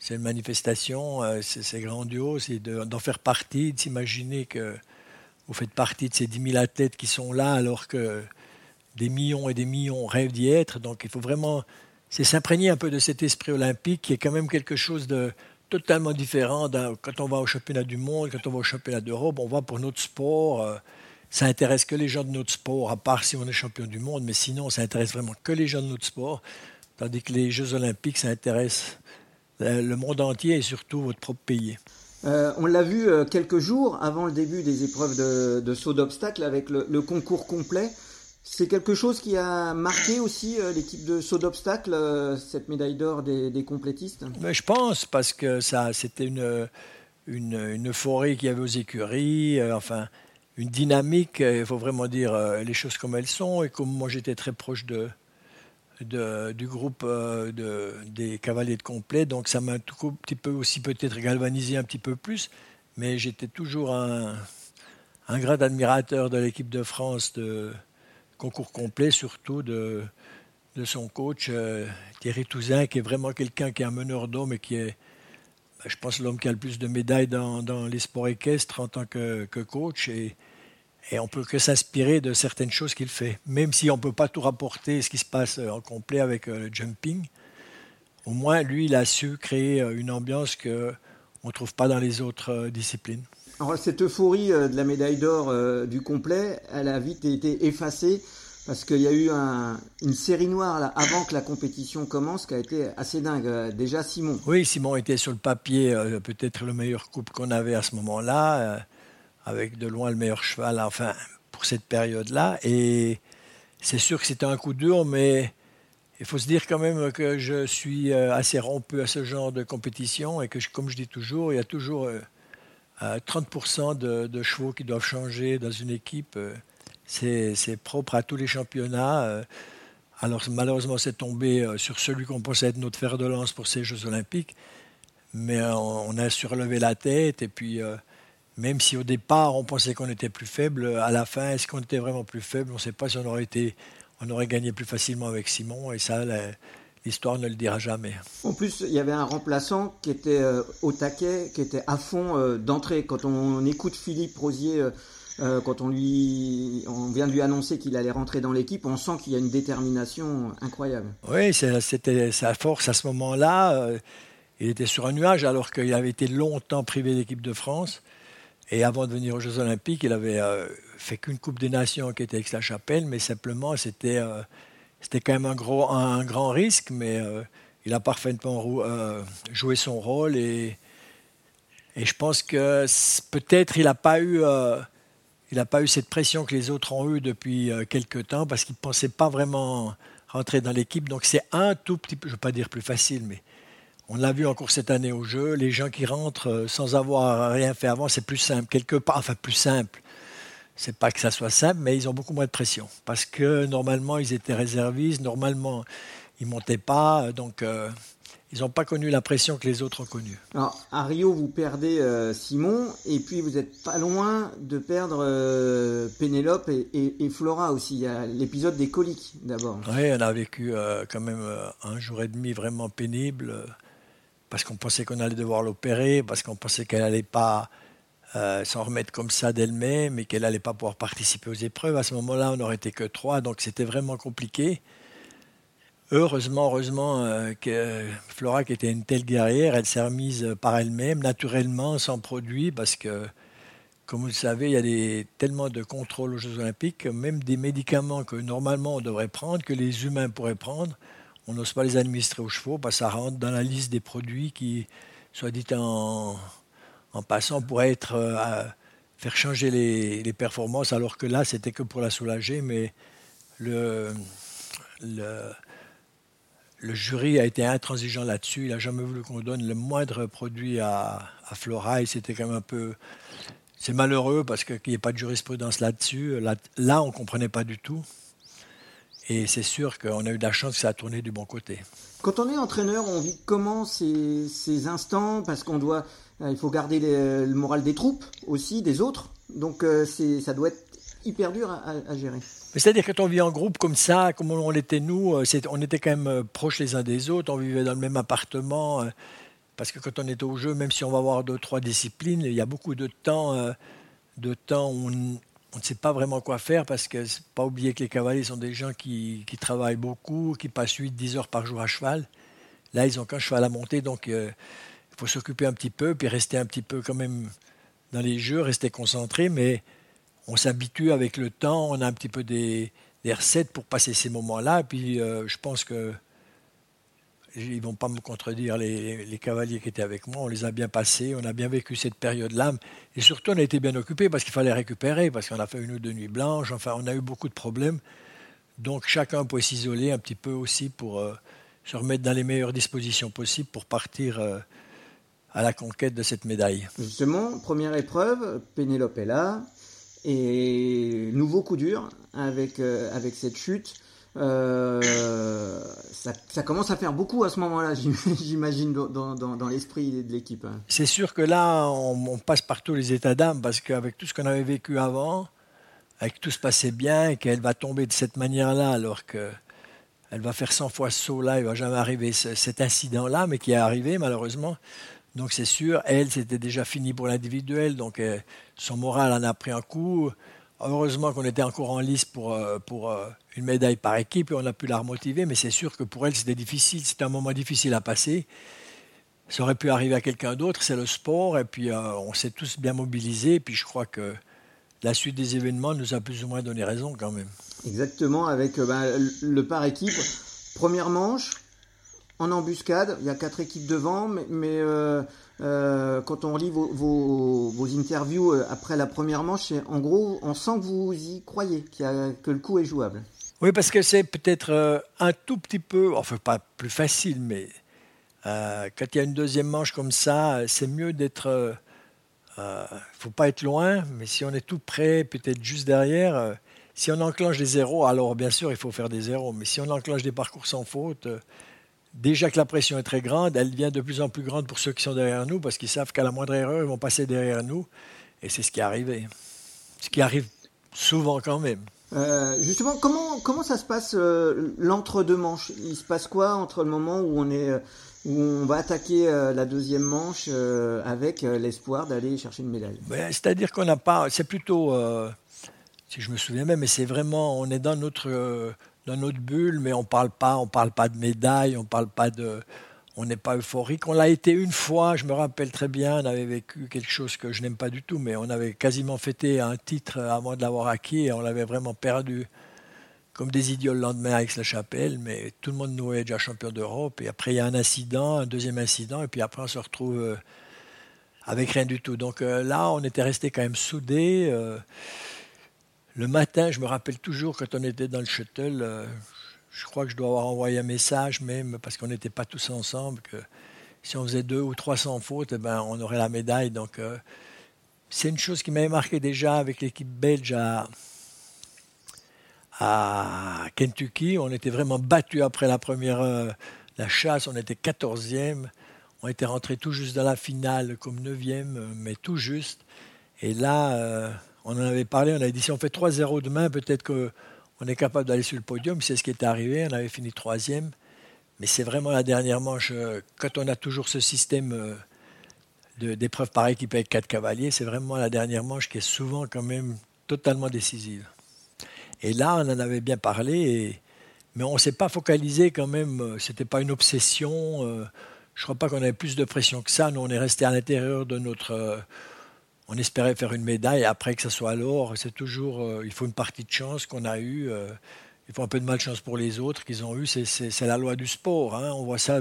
c'est une manifestation, euh, c'est grandiose, et d'en faire partie, de s'imaginer que vous faites partie de ces 10 000 athlètes qui sont là alors que des millions et des millions rêvent d'y être. Donc il faut vraiment, s'imprégner un peu de cet esprit olympique qui est quand même quelque chose de totalement différent quand on va au championnat du monde, quand on va au championnat d'Europe, on va pour notre sport. Euh, ça intéresse que les gens de notre sport, à part si on est champion du monde, mais sinon, ça intéresse vraiment que les gens de notre sport. Tandis que les Jeux Olympiques, ça intéresse le monde entier et surtout votre propre pays. Euh, on l'a vu euh, quelques jours avant le début des épreuves de, saut d'obstacle avec le, concours complet. C'est quelque chose qui a marqué aussi l'équipe de saut d'obstacle, cette médaille d'or des, complétistes? Mais Je pense, parce que ça, c'était une, une, une euphorie qu'il y avait aux écuries. enfin, une dynamique, il faut vraiment dire euh, les choses comme elles sont. Et comme moi j'étais très proche de, du groupe euh, de, des cavaliers de complet, donc ça m'a un petit peu aussi peut-être galvanisé un petit peu plus. Mais j'étais toujours un, grand admirateur de l'équipe de France de concours complet, surtout de, son coach euh, Thierry Touzin, qui est vraiment quelqu'un qui est un meneur d'hommes et qui est, bah, je pense, l'homme qui a le plus de médailles dans, dans les sports équestres en tant que, coach. Et on peut que s'inspirer de certaines choses qu'il fait. Même si on ne peut pas tout rapporter ce qui se passe euh, en complet avec euh, le jumping, au moins lui, il a su créer euh, une ambiance qu'on ne trouve pas dans les autres disciplines. Alors, cette euphorie de la médaille d'or du complet, elle a vite été effacée parce qu'il y a eu une série noire là, avant que la compétition commence qui a été assez dingue. Déjà Simon. Oui, Simon était sur le papier peut-être le meilleur couple qu'on avait à ce moment-là avec de loin le meilleur cheval, enfin, pour cette période-là. Et c'est sûr que c'était un coup dur, mais il faut se dire quand même que je suis euh, assez rompu à ce genre de compétition et que, comme je dis toujours, il y a toujours 30% euh, de, chevaux qui doivent changer dans une équipe. Euh, c'est propre à tous les championnats. Alors malheureusement, c'est tombé sur celui qu'on pensait être notre fer de lance pour ces Jeux olympiques. Mais on a surlevé la tête et puis même si au départ on pensait qu'on était plus faible, à la fin, est-ce qu'on était vraiment plus faible? On ne sait pas si on aurait, été, on aurait gagné plus facilement avec Simon, et ça, l'histoire ne le dira jamais. En plus, il y avait un remplaçant qui était euh, au taquet, qui était à fond euh, d'entrée. Quand on, écoute Philippe Rosier, euh, quand on, lui, on vient de lui annoncer qu'il allait rentrer dans l'équipe, on sent qu'il y a une détermination incroyable. Oui, c'était sa force à ce moment-là. il était sur un nuage alors qu'il avait été longtemps privé d'équipe de France. Et avant de venir aux Jeux Olympiques, il avait euh, fait qu'une Coupe des Nations qui était Aix-la-Chapelle, mais simplement c'était euh, c'était quand même un, gros, un, grand risque, mais euh, il a parfaitement joué son rôle et, et je pense que peut-être il n'a pas eu pas eu cette pression que les autres ont eue depuis quelques temps parce qu'il ne pensait pas vraiment rentrer dans l'équipe. Donc c'est un tout petit peu, je ne veux pas dire plus facile, mais on l'a vu encore cette année au jeu. Les gens qui rentrent euh, sans avoir rien fait avant, c'est plus simple. Quelque part, enfin plus simple. C'est pas que ça soit simple, mais ils ont beaucoup moins de pression. Parce que normalement, ils étaient réservistes, normalement, ils montaient pas. Donc, euh, ils n'ont pas connu la pression que les autres ont connue. Alors, à Rio, vous perdez euh, Simon, et puis vous n'êtes pas loin de perdre euh, Pénélope et, Flora aussi. Il y a l'épisode des coliques d'abord. Oui, on a vécu euh, quand même un jour et demi vraiment pénible, parce qu'on pensait qu'on allait devoir l'opérer, parce qu'on pensait qu'elle n'allait pas s'en remettre comme ça d'elle-même, et qu'elle n'allait pas pouvoir participer aux épreuves. À ce moment-là, on n'aurait été que trois, donc c'était vraiment compliqué. Heureusement, heureusement euh, que Flora, qui était une telle guerrière, elle s'est remise par elle-même, naturellement, sans produit, parce que, comme vous le savez, il y a tellement de contrôles aux Jeux Olympiques, même des médicaments que normalement on devrait prendre, que les humains pourraient prendre, on n'ose pas les administrer aux chevaux, parce que ça rentre dans la liste des produits qui, soit dit en, passant, pourraient être, euh, faire changer les, performances, alors que là, c'était que pour la soulager, mais le, jury a été intransigeant là-dessus. Il n'a jamais voulu qu'on donne le moindre produit à. Et c'était quand même un peu. C'est malheureux parce qu'il n'y a pas de jurisprudence là-dessus. Là, on ne comprenait pas du tout. Et c'est sûr qu'on a eu de la chance que ça a tourné du bon côté. Quand on est entraîneur, on vit comment ces, ces instants? Parce qu'on doit. Il faut garder le, moral des troupes aussi, des autres. Donc euh, ça doit être hyper dur à gérer. C'est-à-dire que quand on vit en groupe comme ça, comme on l'était nous, euh, on était quand même euh, proches les uns des autres, on vivait dans le même appartement. Euh, parce que quand on est au jeu, même si on va avoir deux, trois disciplines, il y a beaucoup de temps, de temps où on, ne sait pas vraiment quoi faire parce que pas oublier que les cavaliers sont des gens qui, travaillent beaucoup, qui passent 8-10 heures par jour à cheval. Là, ils ont qu'un cheval à monter, donc il faut s'occuper un petit peu, puis rester un petit peu quand même dans les jeux, rester concentré, mais on s'habitue avec le temps, on a un petit peu des, recettes pour passer ces moments-là. Puis euh, je pense que ils vont pas me contredire les, cavaliers qui étaient avec moi. On les a bien passés, on a bien vécu cette période-là. Et surtout, on a été bien occupés parce qu'il fallait récupérer, parce qu'on a fait une ou deux nuits blanches. Enfin, on a eu beaucoup de problèmes. Donc chacun pouvait s'isoler un petit peu aussi pour euh, se remettre dans les meilleures dispositions possibles pour partir euh, à la conquête de cette médaille. Justement, première épreuve, Pénélope est là. Et nouveau coup dur avec, euh, avec cette chute. Euh, ça, commence à faire beaucoup à ce moment-là, j'imagine, dans, l'esprit de l'équipe. Hein. C'est sûr que là, on, passe par tous les états d'âme parce qu'avec tout ce qu'on avait vécu avant, avec tout se passait bien et qu'elle va tomber de cette manière-là alors que elle va faire 100 fois ce saut-là, il va jamais arriver cet incident-là, mais qui est arrivé malheureusement. Donc c'est sûr, elle, c'était déjà fini pour l'individuel, donc euh, son moral en a pris un coup. Heureusement qu'on était encore en lice pour, euh, pour euh, une médaille par équipe et on a pu la remotiver, mais c'est sûr que pour elle, c'était difficile, c'était un moment difficile à passer. Ça aurait pu arriver à quelqu'un d'autre, c'est le sport, et puis on s'est tous bien mobilisés, et puis je crois que la suite des événements nous a plus ou moins donné raison quand même. Exactement, avec ben, le par équipe. Première manche, en embuscade. Il y a quatre équipes devant, mais, euh, euh, quand on lit vos, interviews euh, après la première manche, en gros, on sent que vous y croyez, que le coup est jouable. Oui, parce que c'est peut-être un tout petit peu, enfin pas plus facile, mais quand il y a une deuxième manche comme ça, c'est mieux d'être. Il ne faut pas être loin, mais si on est tout près, peut-être juste derrière, si on enclenche des zéros, alors bien sûr il faut faire des zéros, mais si on enclenche des parcours sans faute, déjà que la pression est très grande, elle devient de plus en plus grande pour ceux qui sont derrière nous parce qu'ils savent qu'à la moindre erreur, ils vont passer derrière nous. Et c'est ce qui est arrivé. Ce qui arrive souvent quand même. Euh, justement, comment, comment ça se passe euh, l'entre-deux manches? Il se passe quoi entre le moment où on, est, où on va attaquer euh, la deuxième manche avec l'espoir d'aller chercher une médaille? Ben, C'est-à-dire qu'on n'a pas. C'est plutôt. si je me souviens même, mais c'est vraiment. On est dans notre dans notre bulle, mais on parle pas, on parle pas de médailles, on parle pas de, on n'est pas euphorique. On l'a été une fois, je me rappelle très bien, on avait vécu quelque chose que je n'aime pas du tout, mais on avait quasiment fêté un titre avant de l'avoir acquis et on l'avait vraiment perdu comme des idiots le lendemain avec la chapelle, mais tout le monde nous est déjà champion d'Europe. Et après, il y a un incident, un deuxième incident, et puis après, on se retrouve euh, avec rien du tout. Donc euh, là, on était resté quand même soudés. Le matin, je me rappelle toujours quand on était dans le shuttle, euh, je crois que je dois avoir envoyé un message même, parce qu'on n'était pas tous ensemble, que si on faisait deux ou trois sans faute, eh ben, on aurait la médaille. Donc, euh, c'est une chose qui m'avait marqué déjà avec l'équipe belge à, à Kentucky. On était vraiment battus après la première euh, la chasse. On était 14e. On était rentré tout juste dans la finale comme 9e, mais tout juste. Et là, on en avait parlé. On avait dit si on fait 3-0 demain, peut-être qu'on est capable d'aller sur le podium. C'est ce qui est arrivé. On avait fini troisième. Mais c'est vraiment la dernière manche. Euh, quand on a toujours ce système d'épreuves par équipe avec quatre cavaliers, c'est vraiment la dernière manche qui est souvent quand même totalement décisive. Et là, on en avait bien parlé, mais on ne s'est pas focalisé quand même. Euh, Ce n'était pas une obsession. Euh, je ne crois pas qu'on avait plus de pression que ça. Nous, on est resté à l'intérieur de notre. Euh, on espérait faire une médaille. Après que ce soit l'or, c'est toujours. il faut une partie de chance qu'on a eue. il faut un peu de malchance pour les autres qu'ils ont eu. C'est la loi du sport. Hein. On voit ça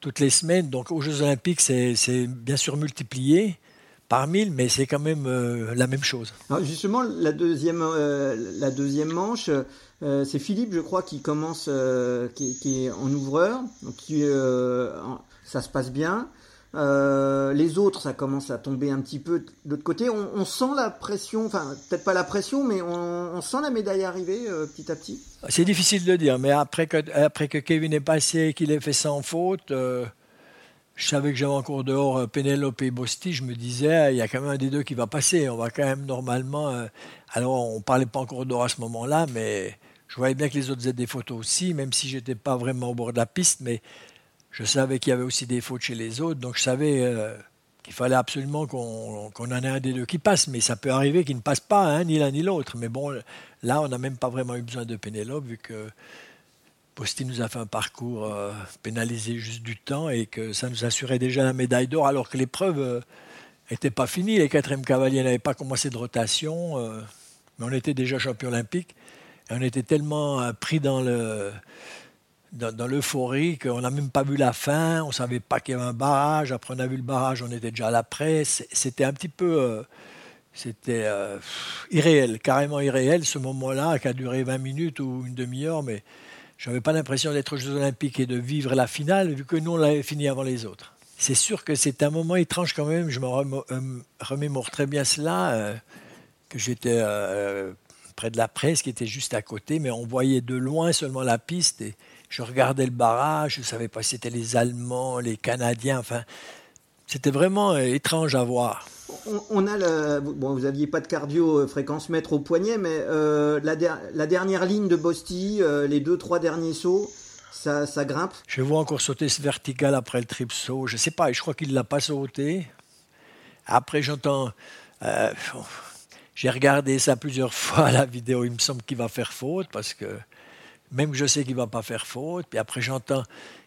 toutes les semaines. Donc aux Jeux Olympiques, c'est bien sûr multiplié par mille, mais c'est quand même euh, la même chose. justement, la deuxième, euh, la deuxième manche, euh, c'est Philippe, je crois, qui commence, qui, est en ouvreur, ça se passe bien. Les autres, ça commence à tomber un petit peu de l'autre côté. On, sent la pression, enfin peut-être pas la pression, mais on, sent la médaille arriver petit à petit. C'est difficile de dire, mais après que, après que Kevin est passé, qu'il ait fait sans faute je savais que j'avais encore dehors euh, Pénélope et Bosti, je me disais, il y a quand même un des deux qui va passer. On va quand même normalement. Euh, alors, on parlait pas encore d'or à ce moment-là, mais je voyais bien que les autres faisaient des photos aussi, même si je n'étais pas vraiment au bord de la piste, mais je savais qu'il y avait aussi des fautes chez les autres, donc je savais euh, qu'il fallait absolument qu'on en ait un des deux qui passe, mais ça peut arriver qu'il ne passe pas, hein, ni l'un ni l'autre. Mais bon, là, on n'a même pas vraiment eu besoin de Pénélope, vu que Posti nous a fait un parcours euh, pénalisé juste du temps et que ça nous assurait déjà la médaille d'or alors que l'épreuve n'était euh, pas finie. Les quatrièmes cavaliers n'avaient pas commencé de rotation, mais on était déjà champion olympique et on était tellement pris dans le dans, l'euphorie qu'on n'a même pas vu la fin, on ne savait pas qu'il y avait un barrage. Après, on a vu le barrage, on était déjà à la presse. C'était un petit peu. c'était irréel, carrément irréel ce moment-là, qui a duré 20 minutes ou une demi-heure, mais je n'avais pas l'impression d'être aux Jeux Olympiques et de vivre la finale, vu que nous, on l'avait fini avant les autres. C'est sûr que c'est un moment étrange quand même, je me euh, remémore très bien cela, euh, que j'étais euh, près de la presse, qui était juste à côté, mais on voyait de loin seulement la piste, je regardais le barrage, je ne savais pas si c'était les Allemands, les Canadiens, enfin, c'était vraiment étrange à voir on, a le, bon, vous n'aviez pas de cardio euh, fréquence mètre au poignet, mais euh, la, dernière ligne de Bosti, euh, les deux trois derniers sauts, ça, grimpe. Je vois encore sauter ce vertical après le trip saut. Je sais pas, je crois qu'il l'a pas sauté. Après, j'entends. J'ai regardé ça plusieurs fois la vidéo. Il me semble qu'il va faire faute parce que même que je sais qu'il va pas faire faute. Puis après, j'entends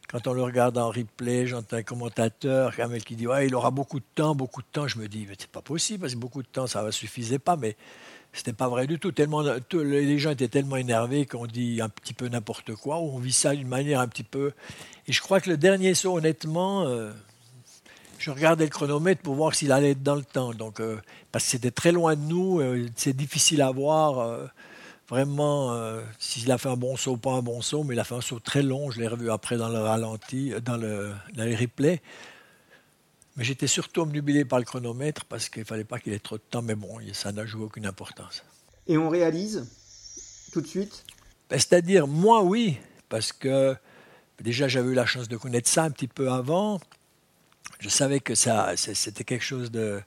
quand on le regarde en replay, j'entends un commentateur Kamel qui dit ouais, il aura beaucoup de temps, beaucoup de temps. Je me dis mais c'est pas possible parce que beaucoup de temps ça ne suffisait pas, mais c'était pas vrai du tout. Tellement les gens étaient tellement énervés qu'on dit un petit peu n'importe quoi, on vit ça d'une manière un petit peu. Et je crois que le dernier saut, honnêtement, euh, je regardais le chronomètre pour voir s'il allait être dans le temps. Donc euh, parce que c'était très loin de nous, euh, c'est difficile à voir vraiment, euh, s'il a fait un bon saut, pas un bon saut, mais il a fait un saut très long. Je l'ai revu après dans le ralenti, euh, dans, le, dans les replays. Mais j'étais surtout omnubilé par le chronomètre parce qu'il ne fallait pas qu'il ait trop de temps. Mais bon, ça n'a joué aucune importance. Et on réalise tout de suite? Ben, C'est-à-dire, moi, oui, parce que déjà j'avais eu la chance de connaître ça un petit peu avant. Je savais que ça, c'était quelque chose de,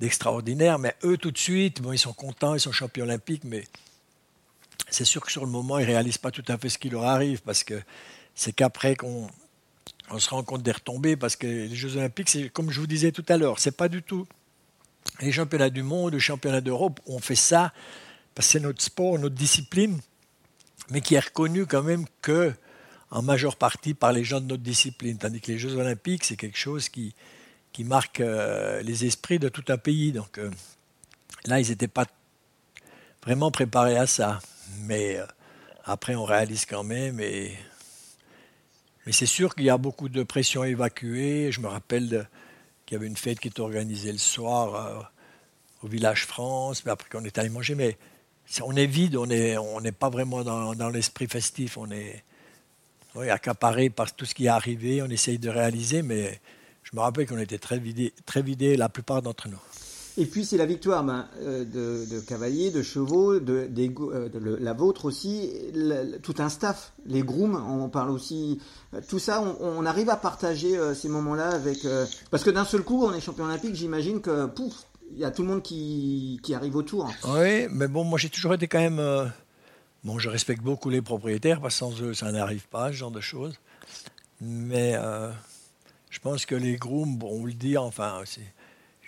d'extraordinaire, mais eux, tout de suite, bon, ils sont contents, ils sont champions olympiques, mais c'est sûr que sur le moment, ils ne réalisent pas tout à fait ce qui leur arrive, parce que c'est qu'après qu'on on se rend compte des retombées, parce que les Jeux Olympiques, c'est comme je vous disais tout à l'heure, c'est pas du tout les championnats du monde, les championnats d'Europe, on fait ça parce que c'est notre sport, notre discipline, mais qui est reconnu quand même que en majeure partie par les gens de notre discipline, tandis que les Jeux Olympiques, c'est quelque chose qui, marque euh, les esprits de tout un pays. Donc euh, là, ils n'étaient pas vraiment préparés à ça. Mais euh, après, on réalise quand même. Et... Mais c'est sûr qu'il y a beaucoup de pression à évacuer. Je me rappelle qu'il y avait une fête qui était organisée le soir euh, au Village France, mais après qu'on est allé manger. Mais on est vide, on n'est pas vraiment dans, l'esprit festif, on est accaparé par tout ce qui est arrivé, on essaye de réaliser, mais je me rappelle qu'on était très vidés, très vidé, la plupart d'entre nous. Et puis c'est la victoire ben, euh, de, cavaliers, de chevaux, de, euh, la vôtre aussi, tout un staff, les grooms, on parle aussi, euh, tout ça, on, arrive à partager ces moments-là avec... parce que d'un seul coup, on est champion olympique, j'imagine que pouf, il y a tout le monde qui, qui arrive autour. Oui, mais bon, moi j'ai toujours été quand même... bon, je respecte beaucoup les propriétaires, parce que sans eux, ça n'arrive pas, ce genre de choses. Mais je pense que les grooms, bon, on le dit, enfin, c'est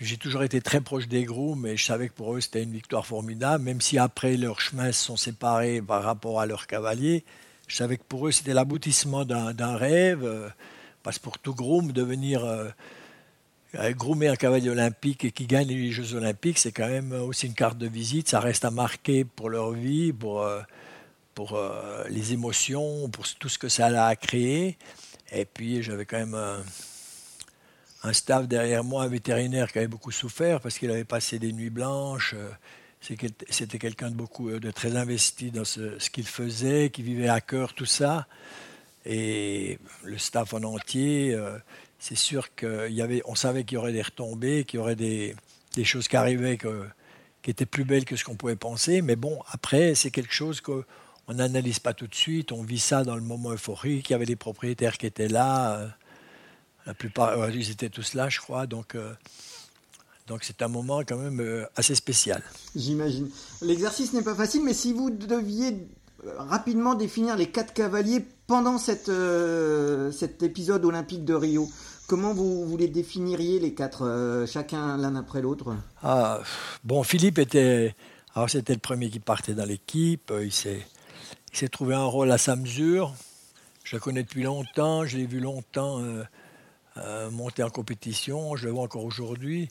j'ai toujours été très proche des grooms mais je savais que pour eux c'était une victoire formidable, même si après leurs chemins se sont séparés par rapport à leurs cavaliers. Je savais que pour eux c'était l'aboutissement d'un rêve, euh, parce que pour tout groom, devenir euh, groomer un cavalier olympique et qui gagne les Jeux olympiques, c'est quand même aussi une carte de visite, ça reste à marquer pour leur vie, pour, euh, pour les émotions, pour tout ce que ça a créé. Et puis j'avais quand même un staff derrière moi, un vétérinaire qui avait beaucoup souffert parce qu'il avait passé des nuits blanches. Euh, c'était quelqu'un euh, de très investi dans ce, qu'il faisait, qui vivait à cœur tout ça. Et le staff en entier, euh, c'est sûr qu'il y avait, on savait qu'il y aurait des retombées, qu'il y aurait des, choses qui arrivaient qui étaient plus belles que ce qu'on pouvait penser. Mais bon, après, c'est quelque chose qu'on n'analyse pas tout de suite. On vit ça dans le moment euphorique. Il y avait des propriétaires qui étaient là. La plupart, ils étaient tous là, je crois. Donc, euh, donc c'est un moment quand même euh, assez spécial. J'imagine. L'exercice n'est pas facile, mais si vous deviez euh, rapidement définir les quatre cavaliers pendant cette, cet épisode olympique de Rio, comment vous, vous les définiriez les quatre, chacun l'un après l'autre? Ah, Bon, Philippe était. Alors, c'était le premier qui partait dans l'équipe. Il s'est, il s'est trouvé un rôle à sa mesure. Je le connais depuis longtemps. Je l'ai vu longtemps euh, monter en compétition. Je le vois encore aujourd'hui.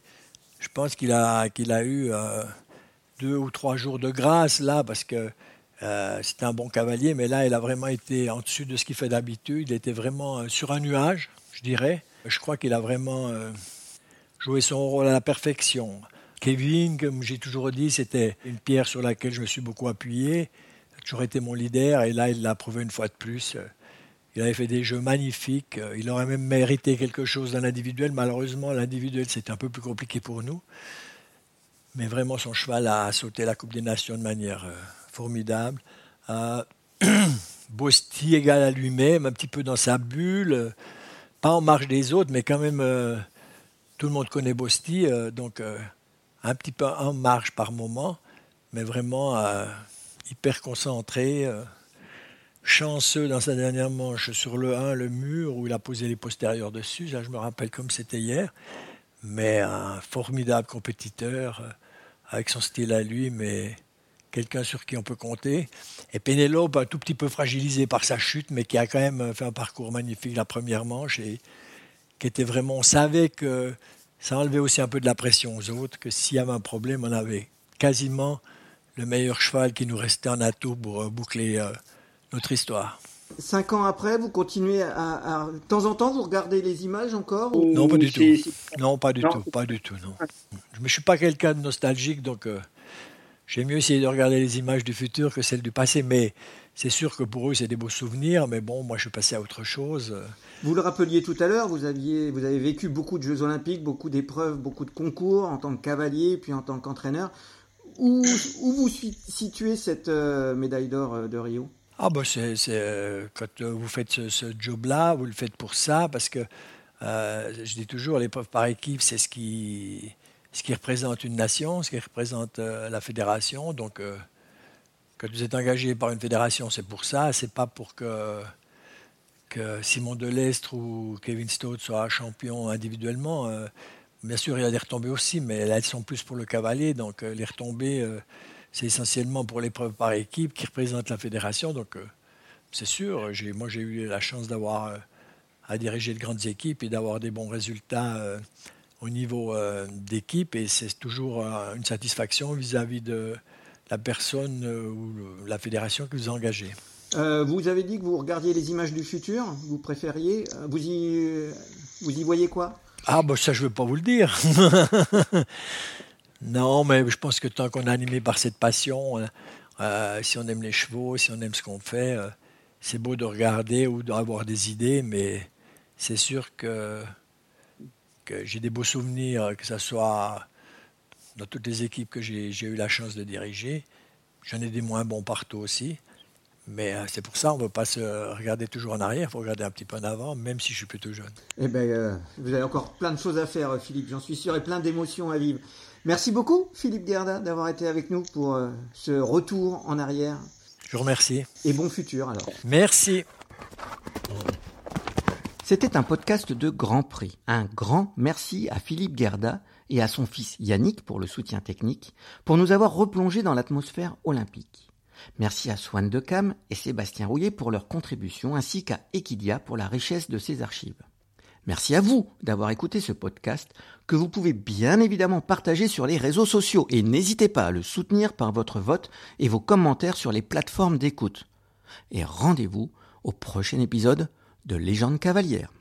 Je pense qu'il a, qu'il a eu euh, deux ou trois jours de grâce là parce que euh, c'était un bon cavalier, mais là, il a vraiment été en dessus de ce qu'il fait d'habitude. Il était vraiment sur un nuage, je dirais. Je crois qu'il a vraiment joué son rôle à la perfection. Kevin, comme j'ai toujours dit, c'était une pierre sur laquelle je me suis beaucoup appuyé. Il a toujours été mon leader et là, il l'a prouvé une fois de plus. Il avait fait des jeux magnifiques. Euh, il aurait même mérité quelque chose dans l'individuel. Malheureusement, l'individuel, c'était un peu plus compliqué pour nous. Mais vraiment, son cheval a sauté la Coupe des Nations de manière euh, formidable. Euh, Bosti égal à lui-même, un petit peu dans sa bulle. pas en marge des autres, mais quand même, tout le monde connaît Bosti. donc, un petit peu en marge par moment. Mais vraiment hyper concentré chanceux dans sa dernière manche sur le 1, le mur, où il a posé les postérieurs dessus. je me rappelle comme c'était hier. Mais un formidable compétiteur, euh, avec son style à lui, mais quelqu'un sur qui on peut compter. Et Pénélope, un tout petit peu fragilisé par sa chute, mais qui a quand même fait un parcours magnifique la première manche et qui était vraiment. On savait que ça enlevait aussi un peu de la pression aux autres, que s'il y avait un problème, on avait quasiment le meilleur cheval qui nous restait en atout pour euh, boucler euh, notre histoire. Cinq ans après, vous continuez à, De temps en temps, vous regardez les images encore Non, pas du tout. Non, pas du tout. Pas du tout, non. Je ne suis pas quelqu'un de nostalgique, donc euh, j'aime mieux essayer de regarder les images du futur que celles du passé. Mais c'est sûr que pour eux, c'est des beaux souvenirs. Mais bon, moi, je suis passé à autre chose. Vous le rappeliez tout à l'heure, vous, aviez, vous avez vécu beaucoup de Jeux Olympiques, beaucoup d'épreuves, beaucoup de concours en tant que cavalier, puis en tant qu'entraîneur. Où, où, vous situez cette euh, médaille d'or euh, de Rio? Ah bah c'est, euh, quand euh, vous faites ce, job-là, vous le faites pour ça, parce que euh, je dis toujours, l'épreuve par équipe, c'est ce qui, ce qui représente une nation, ce qui représente la fédération. Donc, quand vous êtes engagé par une fédération, c'est pour ça, c'est pas pour que, que Simon Delestre ou Kevin Stott soient champions individuellement. bien sûr, il y a des retombées aussi, mais elles sont plus pour le cavalier, donc les retombées c'est essentiellement pour l'épreuve par équipe qui représente la fédération. Donc, euh, c'est sûr, moi j'ai eu la chance d'avoir euh, à diriger de grandes équipes et d'avoir des bons résultats euh, au niveau d'équipe. Et c'est toujours une satisfaction vis-à-vis de la personne ou la fédération que vous engagez. vous avez dit que vous regardiez les images du futur, vous préfériez. Vous y, vous y voyez quoi? Ah, bah ça, je ne veux pas vous le dire. Non, mais je pense que tant qu'on est animé par cette passion, hein, euh, si on aime les chevaux, si on aime ce qu'on fait, euh, c'est beau de regarder ou d'avoir des idées, mais c'est sûr que, que j'ai des beaux souvenirs, que ce soit dans toutes les équipes que j'ai eu la chance de diriger. J'en ai des moins bons partout aussi. Mais euh, c'est pour ça, on ne veut pas se regarder toujours en arrière, il faut regarder un petit peu en avant, même si je suis plutôt jeune. Eh bien, vous avez encore plein de choses à faire, Philippe, j'en suis sûr, et plein d'émotions à vivre. Merci beaucoup, Philippe Gerda, d'avoir été avec nous pour euh, ce retour en arrière. Je vous remercie. Et bon futur alors. Merci. C'était un podcast de Grand Prix. Un grand merci à Philippe Gerda et à son fils Yannick pour le soutien technique, pour nous avoir replongé dans l'atmosphère olympique. Merci à Swan Decam et Sébastien Rouillet pour leur contribution, ainsi qu'à Equidia pour la richesse de ses archives. Merci à vous d'avoir écouté ce podcast que vous pouvez bien évidemment partager sur les réseaux sociaux et n'hésitez pas à le soutenir par votre vote et vos commentaires sur les plateformes d'écoute. Et rendez-vous au prochain épisode de Légende cavalière.